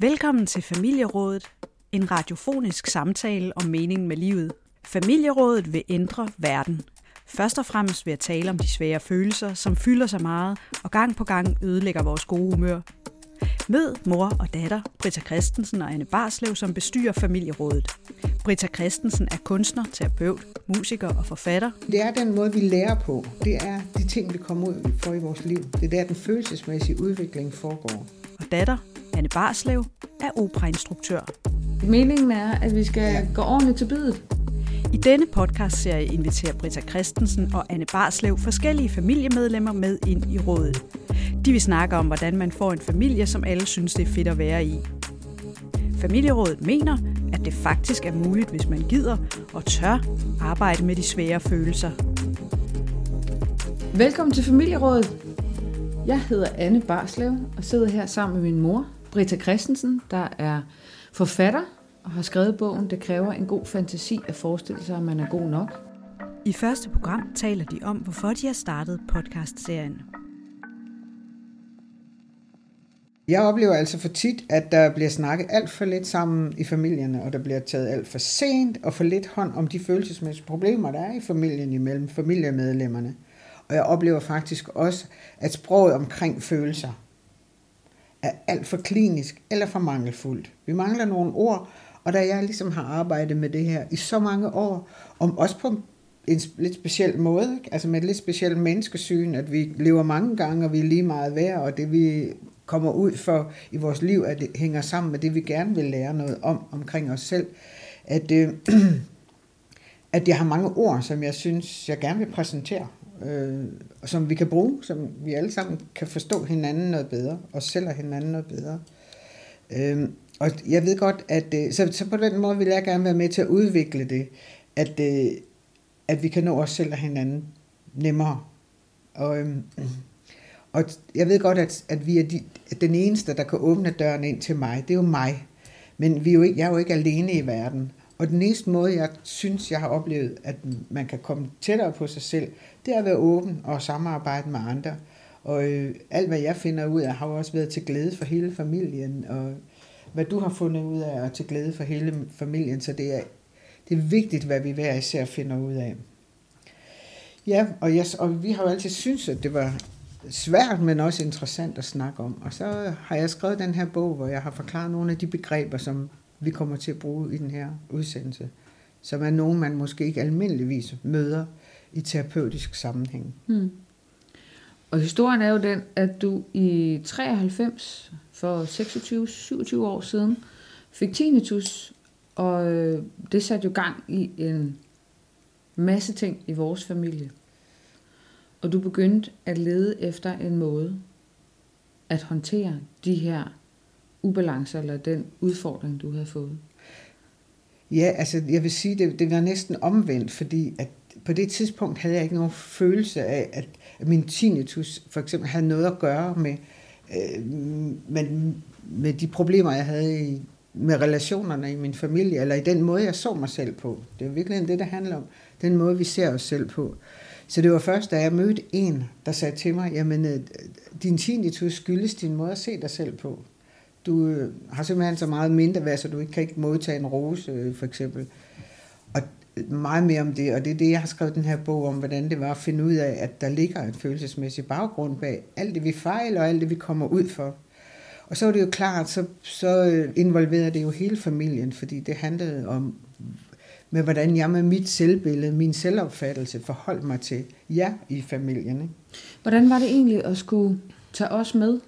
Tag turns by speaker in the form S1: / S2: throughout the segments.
S1: Velkommen til Familierådet, en radiofonisk samtale om meningen med livet. Familierådet vil ændre verden. Først og fremmest ved at tale om de svære følelser, som fylder så meget og gang på gang ødelægger vores gode humør. Mød mor og datter, Britta Christensen og Anne Barslev, som bestyrer Familierådet. Britta Christensen er kunstner, terapeut, musiker og forfatter.
S2: Det er den måde, vi lærer på. Det er de ting, vi kommer ud for i vores liv. Det er der, den følelsesmæssige udvikling foregår.
S1: Og datter, Anne Barslev, er operainstruktør.
S3: Meningen er, at vi skal gå ordentligt til bidet.
S1: I denne podcastserie inviterer Britta Christensen og Anne Barslev forskellige familiemedlemmer med ind i rådet. De vil snakke om, hvordan man får en familie, som alle synes, det er fedt at være i. Familierådet mener, at det faktisk er muligt, hvis man gider og tør arbejde med de svære følelser.
S3: Velkommen til Familierådet. Jeg hedder Anne Barslev og sidder her sammen med min mor, Britta Christensen, der er forfatter og har skrevet bogen Det kræver en god fantasi at forestille sig, at man er god nok.
S1: I første program taler de om, hvorfor de har startet podcastserien.
S2: Jeg oplever altså for tit, at der bliver snakket alt for lidt sammen i familierne, og der bliver taget alt for sent og for lidt hånd om de følelsesmæssige problemer, der er i familien imellem familiemedlemmerne. Og jeg oplever faktisk også, at sproget omkring følelser er alt for klinisk eller for mangelfuldt. Vi mangler nogle ord, og da jeg ligesom har arbejdet med det her i så mange år, om også på en lidt speciel måde, ikke? altså med et lidt specielt menneskesyn, at vi lever mange gange, og vi er lige meget værd, og det vi kommer ud for i vores liv, at det hænger sammen med det, vi gerne vil lære noget om omkring os selv. At, øh, at jeg har mange ord, som jeg synes, jeg gerne vil præsentere, øh, som vi kan bruge, som vi alle sammen kan forstå hinanden noget bedre, og sælger hinanden noget bedre. Øh, og jeg ved godt, at øh, så, så på den måde vil jeg gerne være med til at udvikle det, at, øh, at vi kan nå os selv og hinanden nemmere. Og, øh, og jeg ved godt, at, at vi er de, at den eneste, der kan åbne døren ind til mig. Det er jo mig. Men vi er jo ikke, jeg er jo ikke alene i verden. Og den eneste måde, jeg synes, jeg har oplevet, at man kan komme tættere på sig selv, det er at være åben og samarbejde med andre. Og øh, alt, hvad jeg finder ud af, har jo også været til glæde for hele familien. Og hvad du har fundet ud af, er til glæde for hele familien. Så det er, det er vigtigt, hvad vi hver især finder ud af. Ja, og, jeg, og vi har jo altid syntes, at det var svært, men også interessant at snakke om. Og så har jeg skrevet den her bog, hvor jeg har forklaret nogle af de begreber, som vi kommer til at bruge i den her udsendelse, som er nogen, man måske ikke almindeligvis møder i terapeutisk sammenhæng.
S3: Hmm. Og historien er jo den, at du i 93, for 26-27 år siden, fik tinnitus, og øh, det satte jo gang i en masse ting i vores familie og du begyndte at lede efter en måde at håndtere de her ubalance eller den udfordring, du havde fået?
S2: Ja, altså jeg vil sige, det, det var næsten omvendt, fordi at på det tidspunkt havde jeg ikke nogen følelse af, at, min tinnitus for eksempel havde noget at gøre med, øh, med, med de problemer, jeg havde i, med relationerne i min familie, eller i den måde, jeg så mig selv på. Det er virkelig det, det handler om. Den måde, vi ser os selv på. Så det var først, da jeg mødte en, der sagde til mig, jamen, øh, din tinnitus skyldes din måde at se dig selv på. Du øh, har simpelthen så meget mindre værd, så du ikke kan ikke modtage en rose, øh, for eksempel. Og øh, meget mere om det, og det er det, jeg har skrevet den her bog om, hvordan det var at finde ud af, at der ligger en følelsesmæssig baggrund bag alt det, vi fejler, og alt det, vi kommer ud for. Og så var det jo klart, så, så involverede det jo hele familien, fordi det handlede om, med hvordan jeg med mit selvbillede, min selvopfattelse forholdt mig til jer i familien. Ikke?
S3: Hvordan var det egentlig at skulle tage os med?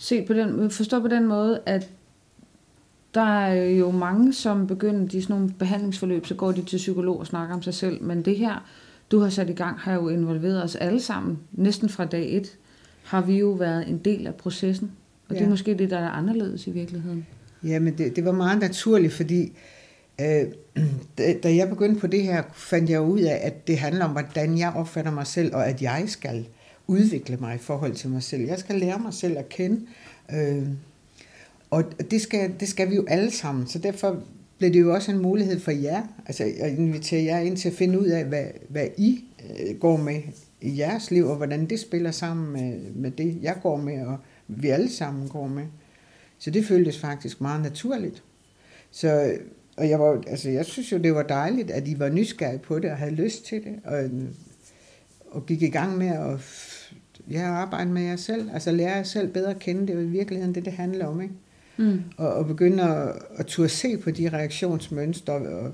S3: Se på den, forstå på den måde, at der er jo mange, som begynder de sådan nogle behandlingsforløb, så går de til psykolog og snakker om sig selv, men det her, du har sat i gang, har jo involveret os alle sammen. Næsten fra dag et har vi jo været en del af processen, og ja. det er måske det, der er anderledes i virkeligheden.
S2: Ja, men det, det var meget naturligt, fordi Øh, da jeg begyndte på det her, fandt jeg ud af, at det handler om, hvordan jeg opfatter mig selv, og at jeg skal udvikle mig i forhold til mig selv. Jeg skal lære mig selv at kende, øh, og det skal, det skal vi jo alle sammen, så derfor blev det jo også en mulighed for jer, altså at invitere jer ind til at finde ud af, hvad, hvad I øh, går med i jeres liv, og hvordan det spiller sammen med, med det, jeg går med, og vi alle sammen går med Så det føltes faktisk meget naturligt. Så, og jeg, var, altså, jeg synes jo, det var dejligt, at I var nysgerrige på det og havde lyst til det, og, og gik i gang med at ja, arbejde med jer selv, altså lære jer selv bedre at kende. Det er i virkeligheden det, det handler om, ikke? Mm. Og, og begynde at, at turde se på de reaktionsmønstre og,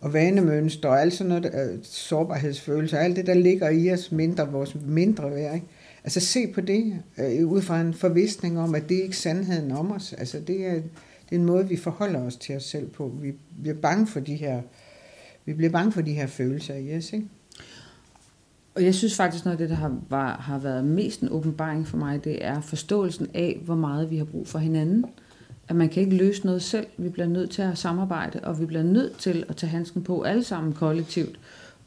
S2: og vanemønstre og alt sådan noget, uh, sårbarhedsfølelse, alt det, der ligger i os mindre, vores mindre værd, ikke? Altså se på det uh, ud fra en forvisning om, at det er ikke sandheden om os. Altså det er, det er en måde, vi forholder os til os selv på. Vi bliver bange for de her, vi bliver bange for de her følelser i os, ikke?
S3: Og jeg synes faktisk, noget af det, der har, var, har været mest en åbenbaring for mig, det er forståelsen af, hvor meget vi har brug for hinanden. At man kan ikke løse noget selv. Vi bliver nødt til at samarbejde, og vi bliver nødt til at tage handsken på alle sammen kollektivt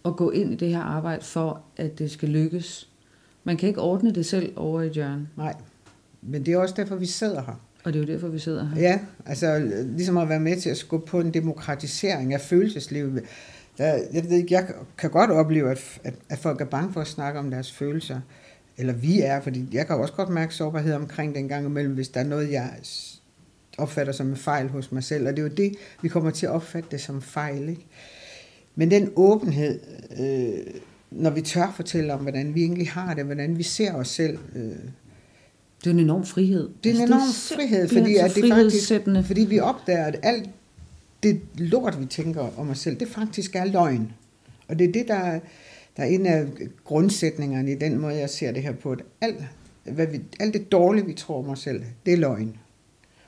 S3: og gå ind i det her arbejde for, at det skal lykkes. Man kan ikke ordne det selv over i hjørne.
S2: Nej, men det er også derfor, vi sidder her.
S3: Og det er jo derfor, vi sidder her.
S2: Ja, altså ligesom at være med til at skubbe på en demokratisering af følelseslivet. Der, jeg, ved ikke, jeg kan godt opleve, at, at, at folk er bange for at snakke om deres følelser. Eller vi er, fordi jeg kan også godt mærke sårbarhed omkring den gang imellem, hvis der er noget, jeg opfatter som en fejl hos mig selv. Og det er jo det, vi kommer til at opfatte det som fejl. Ikke? Men den åbenhed, øh, når vi tør fortælle om, hvordan vi egentlig har det, hvordan vi ser os selv. Øh,
S3: det er en enorm frihed.
S2: Det er en altså, enorm det er frihed, fordi, at det faktisk, fordi vi opdager, at alt det lort, vi tænker om os selv, det faktisk er løgn. Og det er det, der, der er en af grundsætningerne i den måde, jeg ser det her på, at alt, hvad vi, alt det dårlige, vi tror om os selv, det er løgn.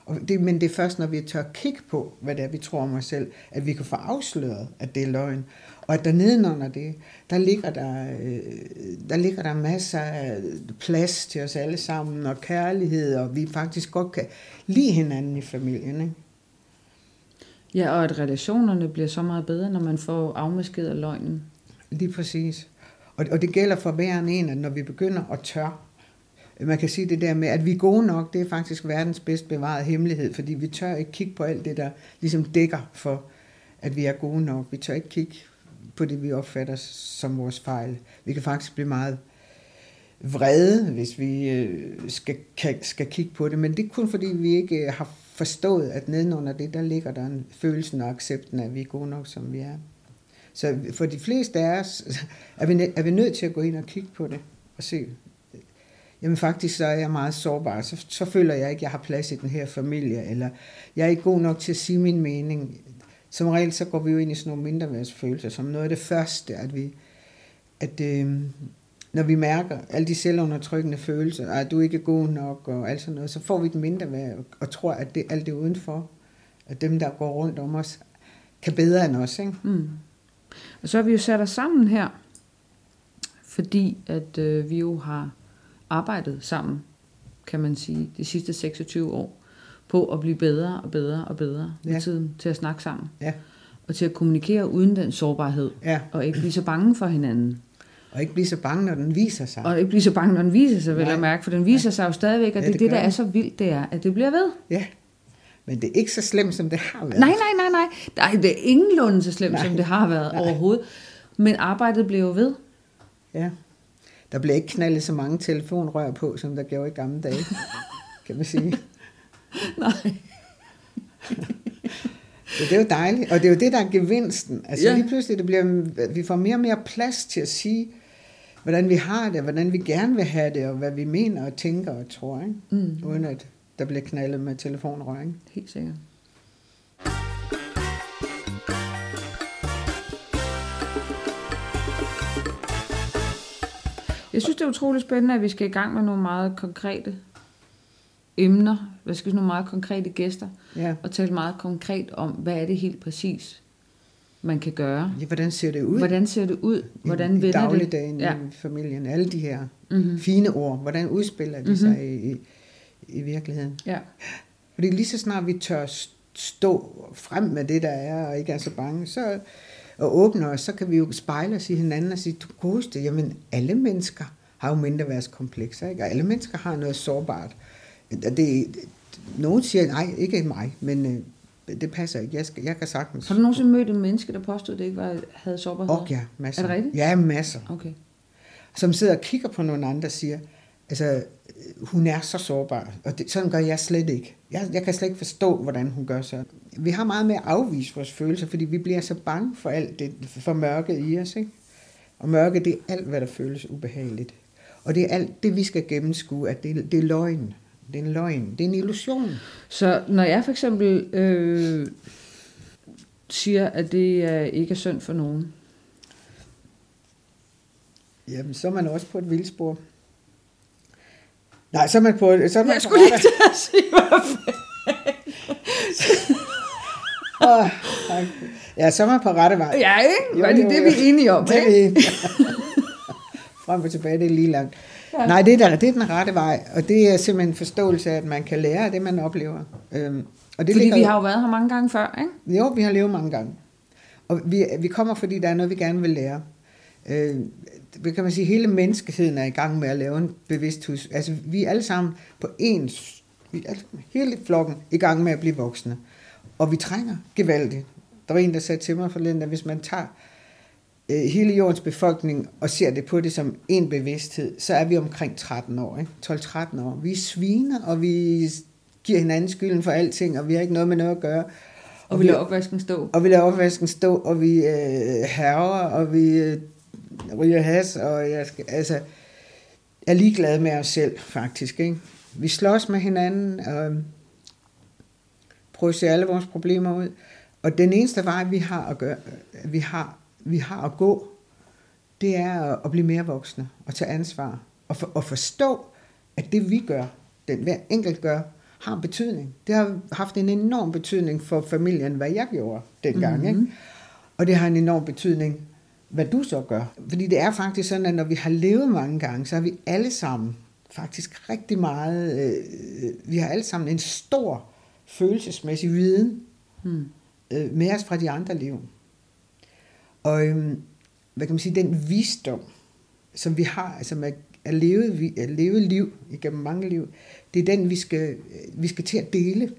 S2: Og det, men det er først, når vi tør kigge på, hvad det er, vi tror om os selv, at vi kan få afsløret, at det er løgn. Og at der nedenunder det, der ligger der, øh, der ligger der masser af plads til os alle sammen, og kærlighed, og vi faktisk godt kan lide hinanden i familien. Ikke?
S3: Ja, og at relationerne bliver så meget bedre, når man får afmaskeret løgnen.
S2: Lige præcis. Og, og det gælder for hver en, at når vi begynder at tør, man kan sige det der med, at vi er gode nok, det er faktisk verdens bedst bevarede hemmelighed, fordi vi tør ikke kigge på alt det, der ligesom dækker for, at vi er gode nok. Vi tør ikke kigge på det, vi opfatter som vores fejl. Vi kan faktisk blive meget vrede, hvis vi øh, skal, kan, skal kigge på det, men det er kun fordi, vi ikke øh, har forstået, at nedenunder det, der ligger der en følelsen og accepten af, at vi er gode nok, som vi er. Så for de fleste af os er vi, er vi nødt til at gå ind og kigge på det og se, jamen faktisk så er jeg meget sårbar, så, så føler jeg ikke, at jeg har plads i den her familie, eller jeg er ikke god nok til at sige min mening. Som regel så går vi jo ind i sådan nogle mindreværdsfølelser, som noget af det første, at vi, at, øh, når vi mærker alle de selvundertrykkende følelser, at du ikke er god nok og alt sådan noget, så får vi et mindre værd og tror, at det, alt det udenfor, at dem, der går rundt om os, kan bedre end os. Ikke? Mm.
S3: Og så har vi jo sat os sammen her, fordi at øh, vi jo har arbejdet sammen, kan man sige, de sidste 26 år, på at blive bedre og bedre og bedre ja. med tiden til at snakke sammen. Ja. Og til at kommunikere uden den sårbarhed, ja. og ikke blive så bange for hinanden.
S2: Og ikke blive så bange, når den viser sig.
S3: Og ikke blive så bange, når den viser sig, vil jeg mærke. For den viser ja. sig jo stadigvæk, og ja, det, det, det der er så vildt, det er, at det bliver ved.
S2: Ja, men det er ikke så slemt, som det har været.
S3: Nej, nej, nej, nej. Nej, det er ingenlunde så slemt, nej. som det har været nej. overhovedet. Men arbejdet bliver jo ved.
S2: Ja. Der bliver ikke knaldet så mange telefonrør på, som der gjorde i gamle dage, kan man sige.
S3: nej.
S2: Så det er jo dejligt, og det er jo det, der er gevinsten. Altså ja. lige pludselig, det bliver, vi får mere og mere plads til at sige, hvordan vi har det, hvordan vi gerne vil have det, og hvad vi mener og tænker og tror, ikke? Mm. uden at der bliver knaldet med telefonrør. Ikke?
S3: Helt sikkert. Jeg synes, det er utroligt spændende, at vi skal i gang med nogle meget konkrete emner, hvad skal vi nogle meget konkrete gæster, ja. og tale meget konkret om, hvad er det helt præcis, man kan gøre.
S2: Ja, hvordan ser det ud?
S3: Hvordan ser det ud? Hvordan
S2: I, i dagligdagen det? Ja. i familien, alle de her mm-hmm. fine ord, hvordan udspiller de mm-hmm. sig i, i, i virkeligheden? Ja. Fordi lige så snart vi tør stå frem med det, der er, og ikke er så bange, så og åbne os, så kan vi jo spejle os i hinanden og sige, du godeste, jamen alle mennesker har jo mindreværdskomplekser, ikke? og alle mennesker har noget sårbart. Det, det, nogen siger, nej, ikke mig, men øh, det passer ikke. Jeg, skal, jeg kan sagtens...
S3: Har du nogensinde mødt en menneske, der påstod, at det ikke var, havde sårbarhed?
S2: Og ja, masser.
S3: Er det rigtigt?
S2: Ja, masser. Okay. Som sidder og kigger på nogle andre og siger, Altså, hun er så sårbar, og det, sådan gør jeg slet ikke. Jeg, jeg kan slet ikke forstå, hvordan hun gør så. Vi har meget med at afvise vores følelser, fordi vi bliver så bange for alt det, for mørket i os. Ikke? Og mørke, det er alt, hvad der føles ubehageligt. Og det er alt det, vi skal gennemskue, at det, det er løgn. Det er en løgn. Det er en illusion.
S3: Så når jeg for eksempel øh, siger, at det er ikke er synd for nogen,
S2: Jamen, så er man også på et vildspor. Nej, så er man på... Så er man
S3: jeg skulle lige til at sige,
S2: tak. ja, så er man på rette vej.
S3: Ja, ikke?
S2: Jo,
S3: Var det
S2: jo,
S3: det, vi er enige om?
S2: Det
S3: ikke?
S2: er vi. Frem og tilbage, det er lige langt. Ja. Nej, det er, der, det er den rette vej, og det er simpelthen en forståelse af, at man kan lære af det, man oplever. Øhm, og det
S3: Fordi
S2: ligger
S3: vi har jo været her mange gange før, ikke?
S2: Jo, vi har levet mange gange. Og vi, vi kommer, fordi der er noget, vi gerne vil lære. Øh, det kan man sige, hele menneskeheden er i gang med at lave en bevidsthus. Altså, vi er alle sammen på ens, vi er alle, hele flokken i gang med at blive voksne. Og vi trænger gevaldigt. Der var en, der sagde til mig forleden, at hvis man tager øh, hele jordens befolkning og ser det på det som en bevidsthed, så er vi omkring 13 år, ikke? 12-13 år. Vi er sviner, og vi giver hinanden skylden for alting, og vi har ikke noget med noget at gøre.
S3: Og vi lader opvasken stå.
S2: Og vi lader opvasken stå, og vi øh, herrer, og vi øh, ryger has, og jeg skal, altså, er ligeglade med os selv, faktisk. Ikke? Vi slås med hinanden, og prøver at se alle vores problemer ud. Og den eneste vej, vi har at, gøre, vi har, vi har at gå, det er at, blive mere voksne, og tage ansvar, og, for, og forstå, at det vi gør, den hver enkelt gør, har betydning. Det har haft en enorm betydning for familien, hvad jeg gjorde dengang. Mm-hmm. Ikke? Og det har en enorm betydning, hvad du så gør. Fordi det er faktisk sådan, at når vi har levet mange gange, så har vi alle sammen faktisk rigtig meget, øh, vi har alle sammen en stor følelsesmæssig viden
S3: Hmm.
S2: øh, med os fra de andre liv. Og øhm, hvad kan man sige, den visdom, som vi har, altså med at leve, vi- at leve liv igennem mange liv, det er den, vi skal, øh, vi skal til at dele.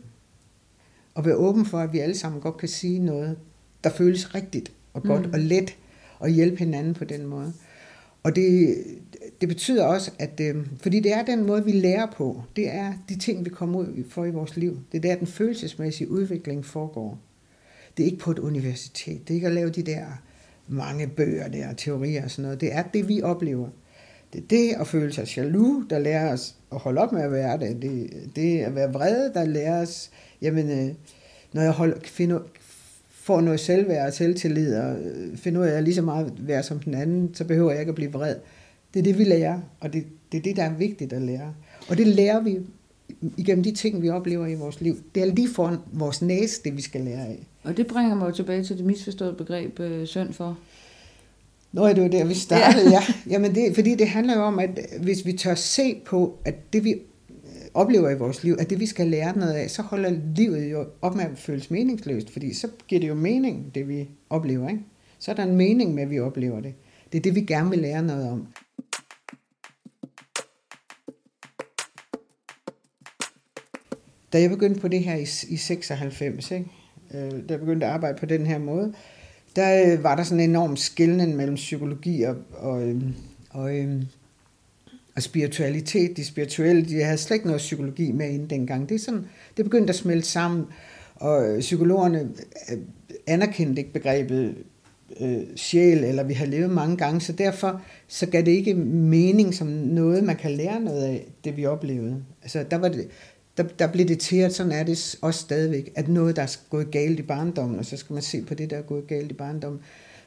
S2: Og være åben for, at vi alle sammen godt kan sige noget, der føles rigtigt og godt
S3: mm.
S2: og let, og hjælpe hinanden på den måde. Og det, det betyder også, at øh, fordi det er den måde, vi lærer på, det er de ting, vi kommer ud for i vores liv. Det er der, den følelsesmæssige udvikling foregår. Det er ikke på et universitet. Det er ikke at lave de der mange bøger der, teorier og sådan noget. Det er det, vi oplever. Det er det at føle sig jaloux, der lærer os at holde op med at være det. Det, det at være vrede, der lærer os, jamen, øh, når jeg holder, finder, får noget selvværd og selvtillid, og øh, finder ud af, at jeg er lige så meget værd som den anden, så behøver jeg ikke at blive vred. Det er det, vi lærer, og det, det er det, der er vigtigt at lære. Og det lærer vi igennem de ting, vi oplever i vores liv. Det er lige foran vores næse, det vi skal lære af.
S3: Og det bringer mig jo tilbage til det misforståede begreb øh, synd for.
S2: Nå, det var der, vi startede, ja. Jamen det, fordi det handler jo om, at hvis vi tør se på, at det vi øh, oplever i vores liv, at det vi skal lære noget af, så holder livet jo op med at føles meningsløst, fordi så giver det jo mening, det vi oplever, ikke? Så er der en mening med, at vi oplever det. Det er det, vi gerne vil lære noget om. Da jeg begyndte på det her i, i 96, ikke? Øh, begyndte at arbejde på den her måde, der øh, var der sådan en enorm skillning mellem psykologi og, og, øhm, og, øhm, og spiritualitet. De spirituelle, de havde slet ikke noget psykologi med inden dengang. Det, er sådan, det begyndte at smelte sammen, og øh, psykologerne øh, anerkendte ikke begrebet øh, sjæl, eller vi har levet mange gange, så derfor så gav det ikke mening som noget, man kan lære noget af, det vi oplevede. Altså, der, var det, der, der blev det til, at sådan er det også stadigvæk, at noget, der er gået galt i barndommen, og så skal man se på det, der er gået galt i barndommen.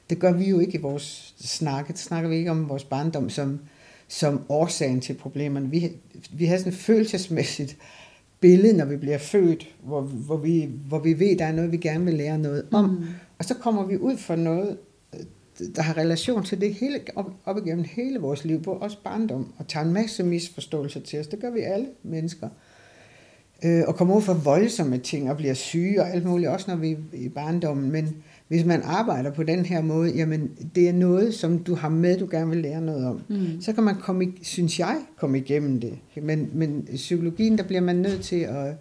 S2: Det gør vi jo ikke i vores snak. Det snakker vi ikke om vores barndom som, som årsagen til problemerne. Vi, vi har sådan følelsesmæssigt billede, når vi bliver født, hvor, hvor, vi, hvor vi ved, der er noget, vi gerne vil lære noget om. Mm. Og så kommer vi ud for noget, der har relation til det hele, op, op igennem hele vores liv, på også barndom, og tager en masse misforståelser til os. Det gør vi alle mennesker. Øh, og kommer ud for voldsomme ting og bliver syge og alt muligt, også når vi er i barndommen. Men hvis man arbejder på den her måde, jamen det er noget, som du har med, du gerne vil lære noget om. Mm. Så kan man, komme, synes jeg, komme igennem det. Men, men psykologien, der bliver man nødt til at,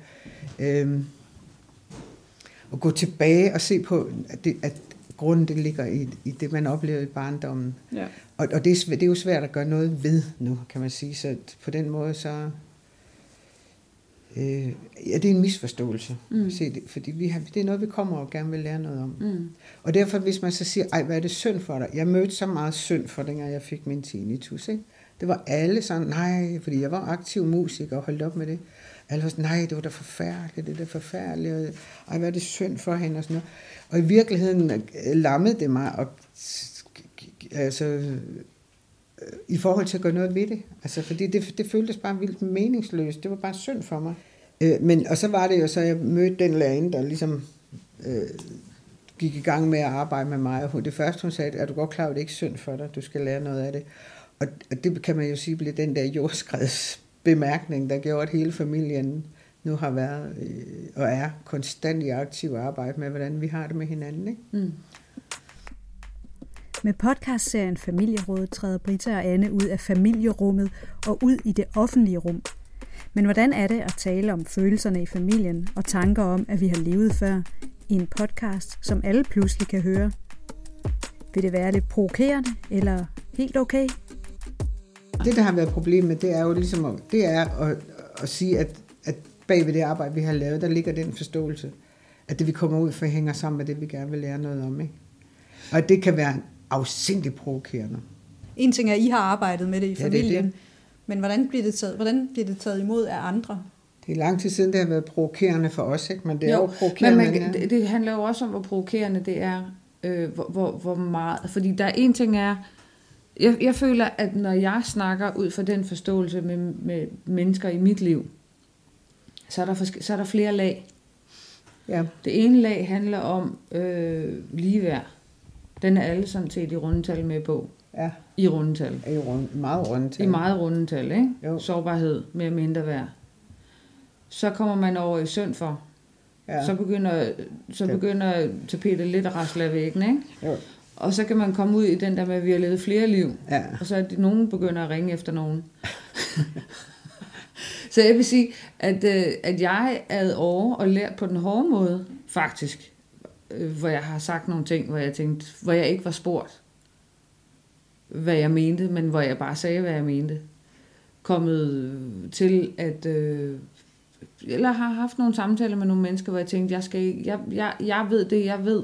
S2: øh, at gå tilbage og se på, at det, at grunden det ligger i, i det, man oplevede i barndommen.
S3: Ja.
S2: Og, og det, er, det er jo svært at gøre noget ved nu, kan man sige. Så på den måde, så... Øh, ja, det er en misforståelse.
S3: Mm.
S2: Se, det, fordi vi har, det er noget, vi kommer og gerne vil lære noget om.
S3: Mm.
S2: Og derfor, hvis man så siger, ej, hvad er det synd for dig? Jeg mødte så meget synd for, dengang jeg fik min tinnitus, ikke? Det var alle sådan, nej, fordi jeg var aktiv musiker og holdt op med det. Alle var sådan, nej, det var da forfærdeligt, det er da forfærdeligt. Og, ej, hvad er det synd for hende og sådan noget. Og i virkeligheden øh, lammede det mig, og, altså, øh, i forhold til at gøre noget ved det. Altså, fordi det, det føltes bare vildt meningsløst. Det var bare synd for mig. Øh, men, og så var det jo så, jeg mødte den lærerinde, der ligesom øh, gik i gang med at arbejde med mig. Og hun, det første, hun sagde, er du godt klar, at det ikke synd for dig, du skal lære noget af det. Og, og det kan man jo sige blev den der jordskreds bemærkning, der gjorde, at hele familien nu har været øh, og er konstant i aktiv arbejde med, hvordan vi har det med hinanden. Ikke?
S3: Mm.
S1: Med podcastserien Familierådet træder Britta og Anne ud af familierummet og ud i det offentlige rum. Men hvordan er det at tale om følelserne i familien og tanker om, at vi har levet før, i en podcast, som alle pludselig kan høre? Vil det være lidt provokerende, eller helt okay?
S2: Det, der har været problemet, det er jo ligesom det er at, at sige, at, at bag ved det arbejde, vi har lavet, der ligger den forståelse, at det, vi kommer ud for, hænger sammen med det, vi gerne vil lære noget om. Ikke? Og det kan være afsindigt provokerende.
S4: En ting er, at I har arbejdet med det i
S2: det er
S4: familien,
S2: det.
S4: Men hvordan bliver, det taget, hvordan bliver det taget imod af andre?
S2: Det er lang tid siden, det har været provokerende for os, ikke? men det er jo,
S3: Jo,
S2: provokerende.
S3: Men
S2: ja.
S3: man, det, det handler jo også om, hvor provokerende det er. Øh, hvor, hvor, hvor meget... Fordi der er en ting er... Jeg, jeg føler, at når jeg snakker ud fra den forståelse med, med mennesker i mit liv, så er der, forske, så er der flere lag.
S2: ja.
S3: Det ene lag handler om øh, ligeværd. Den er alle sådan set i rundetal med på.
S2: Ja,
S3: I rundetal.
S2: jo rund, meget rundt.
S3: I meget rundetal, ikke?
S2: Jo.
S3: Sårbarhed, mere mindre værd. Så kommer man over i synd for.
S2: Ja.
S3: Så begynder, så
S2: Ja.
S3: begynder tapetet lidt at rasle af væggen, ikke?
S2: Jo.
S3: Og så kan man komme ud i den der med, at vi har levet flere liv.
S2: Ja.
S3: Og så er det, nogen begynder at ringe efter nogen. så jeg vil sige, at, øh, at jeg er over og lært på den hårde måde, faktisk. Øh, hvor jeg har sagt nogle ting, hvor jeg tænkte, hvor jeg ikke var spurgt, hvad jeg mente, men hvor jeg bare sagde, hvad jeg mente. Kommet til at... Øh, eller har haft nogle samtaler med nogle mennesker, hvor jeg tænkte, jeg, skal, jeg, jeg, jeg ved det, jeg ved.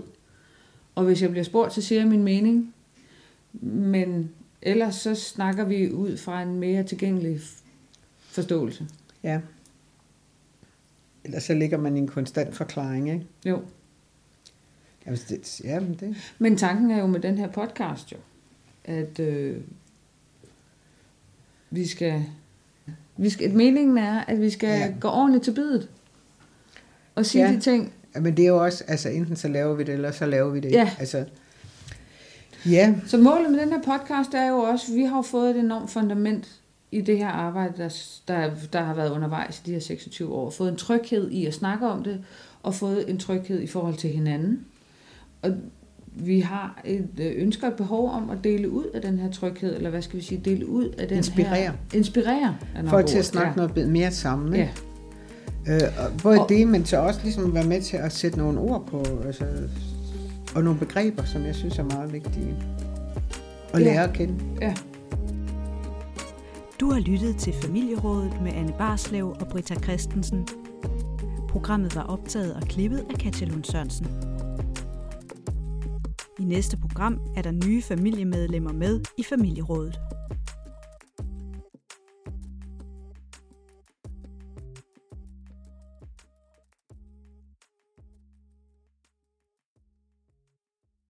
S3: Og hvis jeg bliver spurgt, så siger jeg min mening. Men ellers så snakker vi ud fra en mere tilgængelig forståelse.
S2: ja. Ellers så ligger man i en konstant forklaring, ikke?
S3: Jo.
S2: Jamen, det, ja, det,
S3: Men tanken er jo med den her podcast jo, at øh, vi skal, vi skal, meningen er, at vi skal
S2: Ja.
S3: gå ordentligt til bidet. Og sige
S2: Ja.
S3: de ting,
S2: ja, men det er jo også, altså enten så laver vi det, eller så laver vi det.
S3: Ja.
S2: Altså, ja,
S3: Så målet med den her podcast er jo også, at vi har jo fået et enormt fundament i det her arbejde, der, der, der har været undervejs i de her 26 år. Fået en tryghed i at snakke om det, og fået en tryghed i forhold til hinanden. Og vi har et øh, ønske og et behov om at dele ud af den her tryghed, eller hvad skal vi sige, dele ud af den
S2: Inspirere.
S3: her... Inspirere. er
S2: for til at snakke
S3: ja.
S2: noget mere sammen.
S3: Ja,
S2: Ikke? Øh, og både
S3: Og-
S2: det, men så også ligesom være med til at sætte nogle ord på, altså, og nogle begreber, som jeg synes er meget vigtige. Og
S3: Ja.
S2: lære at kende.
S3: ja.
S1: Du har lyttet til Familierådet med Anne Barslev og Britta Christensen. Programmet var optaget og klippet af Katja Lund Sørensen. I næste program er der nye familiemedlemmer med i Familierådet.